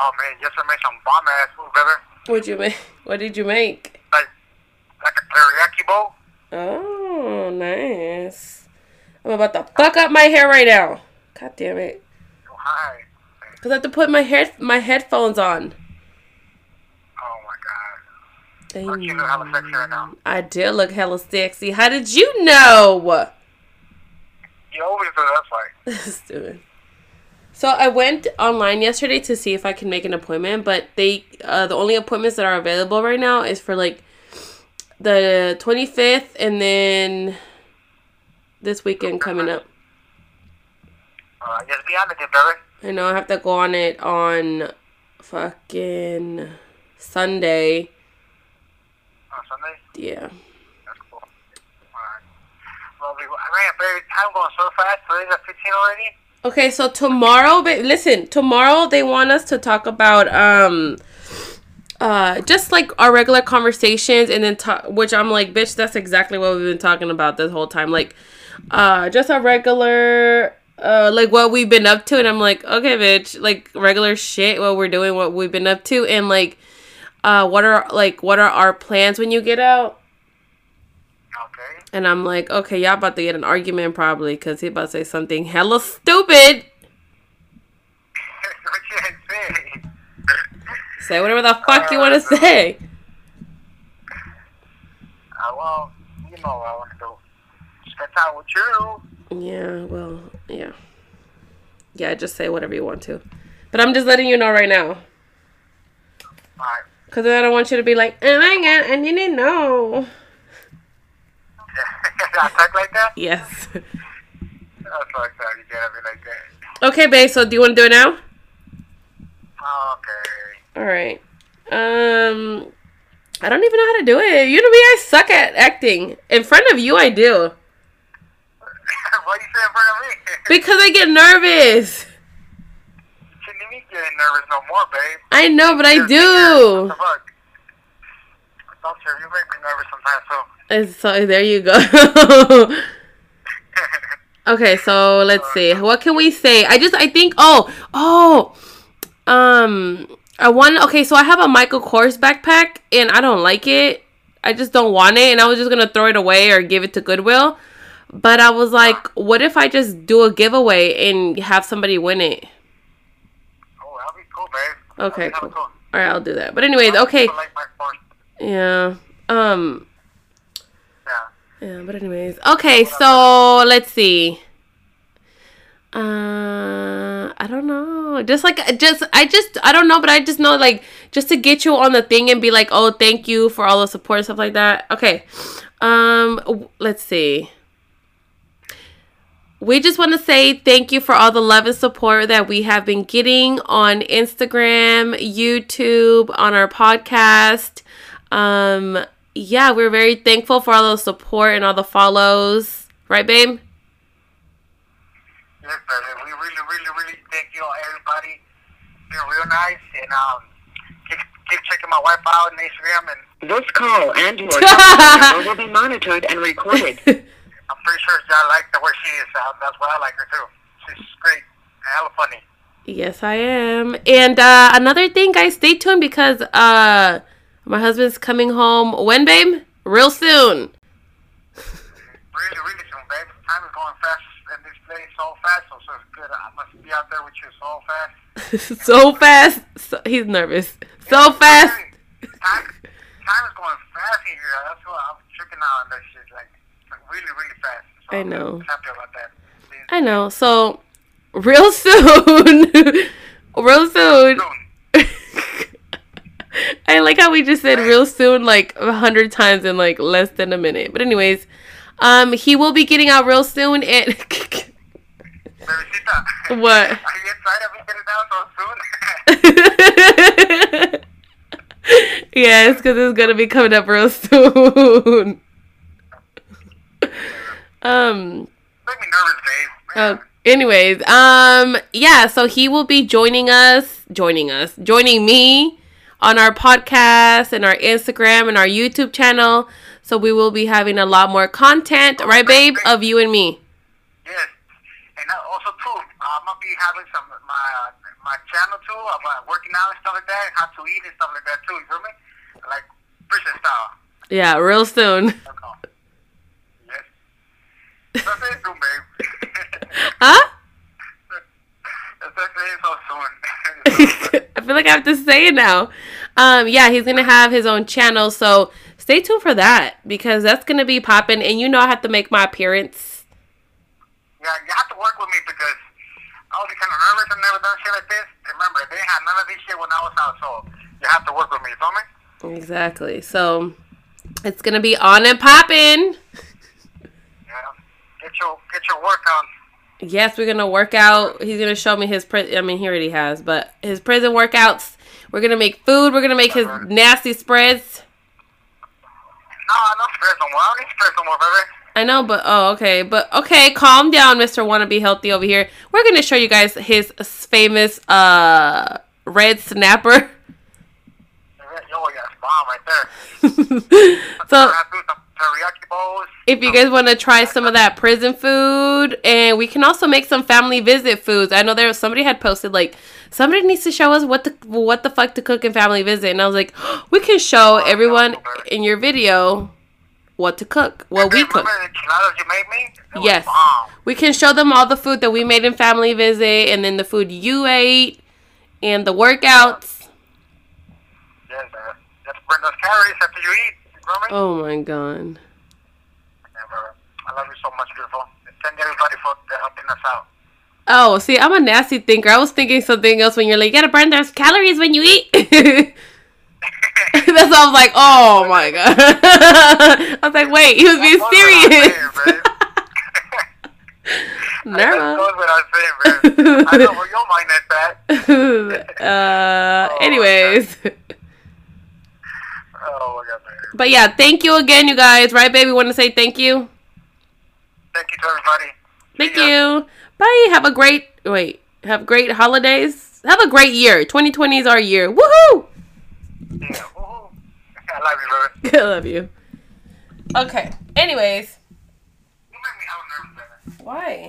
Oh man, just to make some bomb ass food, brother. What'd you make? What did you make? Like, like a teriyaki bowl. Oh, nice. I'm about to fuck up my hair right now. God damn it. Cause I have to put my head my headphones on. Oh my god. You look hella sexy right now. I did look hella sexy. How did you know? You always do. That's why. Stupid. So I went online yesterday to see if I can make an appointment, but they uh, the only appointments that are available right now is for like the 25th and then this weekend coming up. Uh, just be. I know I have to go on it on fucking Sunday. On Sunday. Yeah. That's cool. Alright. Lovely. Man, baby, time going so fast. Today's at 15 already. Okay, so tomorrow, but listen, tomorrow they want us to talk about um uh just like our regular conversations and then talk which I'm like, bitch, that's exactly what we've been talking about this whole time. Like uh just a regular uh like what we've been up to and I'm like, okay, bitch, like regular shit, what we're doing, what we've been up to and like uh what are like what are our plans when you get out? Okay. And I'm like, okay, y'all about to get an argument probably because he about to say something hella stupid. what say? Whatever the fuck you want to say. Uh, well, you know what I want to. Spend time with you. Yeah, well, yeah. Yeah, just say whatever you want to. But I'm just letting you know right now. Because I don't want you to be like, oh my god, I didn't know. I talk like that? Yes. That's like that. You gotta be like that. okay, babe, so do you want to do it now? Okay. All right. Um, I don't even know how to do it. You know me, I suck at acting. In front of you, I do. Why you say in front of me? Because I get nervous. Shouldn't me getting nervous no more, babe. I know, but I do. What the fuck? You? You make me nervous sometimes, too. And So there you go. Okay, so let's see. What can we say? I just I think oh oh um I want okay, so I have a Michael Kors backpack and I don't like it. I just don't want it and I was just gonna throw it away or give it to Goodwill. But I was like, what if I just do a giveaway and have somebody win it? oh, that'll be cool, babe. Okay, cool. Alright, I'll do that. But anyways, okay. Like Yeah. Um yeah. Yeah, but anyways, okay. So let's see. Uh, I don't know. Just like, just I just I don't know, but I just know like just to get you on the thing and be like, oh, thank you for all the support and stuff like that. Okay. Um, let's see. We just want to say thank you for all the love and support that we have been getting on Instagram, YouTube, on our podcast. Um, yeah, we're very thankful for all the support and all the follows. Right, babe? Yes, baby. We really, really, really thank you, everybody. You're real nice, and um, keep, keep checking my wife out on Instagram, and This call and your number will be monitored and recorded. I'm pretty sure y'all like the way she is. Uh, that's why I like her too. She's great, and hella funny. Yes, I am. And uh, another thing, guys, stay tuned because uh, my husband's coming home. When, babe? Real soon. Really, really soon, babe. Time is going fast, and this day is so fast, so, so it's good. I must be out there with you so fast. so fast. So, he's nervous. So fast. Time, time is going fast here. That's why I'm tripping out on that shit. Like, really, really fast. So I know. happy about that. I know. So, real soon. real soon. Soon. I like how we just said real soon like a hundred times in like less than a minute. But anyways, um, he will be getting out real soon and What? Are you excited of me getting down so soon? yes, because it's gonna be coming up real soon. um. Make me nervous, babe. Oh, anyways, um, yeah. So he will be joining us, joining us, joining me on our podcast and our Instagram and our YouTube channel. So we will be having a lot more content, right, babe, of you and me. Yes. And uh, also, too, I'm going to be having some my uh, my channel too about working out and stuff like that, how to eat and stuff like that too. You feel me? Like prison style. Yeah, real soon. Yes. That's it, soon, babe. Huh? That's so soon. I feel like I have to say it now. Um, yeah, he's gonna have his own channel, so stay tuned for that because that's gonna be popping. And you know, I have to make my appearance. yeah, you have to work with me because I was kind of nervous and never done shit like this. Remember, they had none of this shit when I was out, so you have to work with me. You feel me? Exactly. So it's gonna be on and popping. Yeah. Get your get your work on. Yes, we're gonna work out. He's gonna show me his. Pri- I mean, he already has, but his prison workouts. We're gonna make food. We're gonna make his nasty spreads. No, no stress no more. I don't need no more, baby. I know, but oh, okay, but okay, calm down, Mister Wanna Be Healthy over here. We're gonna show you guys his famous uh red snapper. Yo, yeah, it's bomb right there. so I do some teriyaki bowls. if you guys want to try some of that prison food, and we can also make some family visit foods. I know there was somebody had posted like somebody needs to show us what the what the fuck to cook in family visit, and I was like, we can show everyone in your video what to cook, what we cook. The you made me? It was Yes. We can show them all the food that we made in family visit, and then the food you ate, and the workouts. Yes, uh, just burn those calories after you eat. You feel me? Oh my god. Yeah, brother. I love you so much, beautiful. And thank everybody for Oh, see, I'm a nasty thinker. I was thinking something else when you're like, you gotta burn those calories when you eat. That's why I was like, oh my god. I was like, wait, he was being serious. Never. That's what I'm saying, man. I know where your mind is at. uh, anyways. Oh, my God, man. But yeah, thank you again, you guys. Right, baby? Want to say thank you? Thank you to everybody. Thank you. Bye. Have a great wait. Have great holidays. Have a great year. 2020 is our year. Woohoo! Yeah. Woohoo. I love you, baby. I love you. Okay. Anyways, You make me hella nervous, baby. why?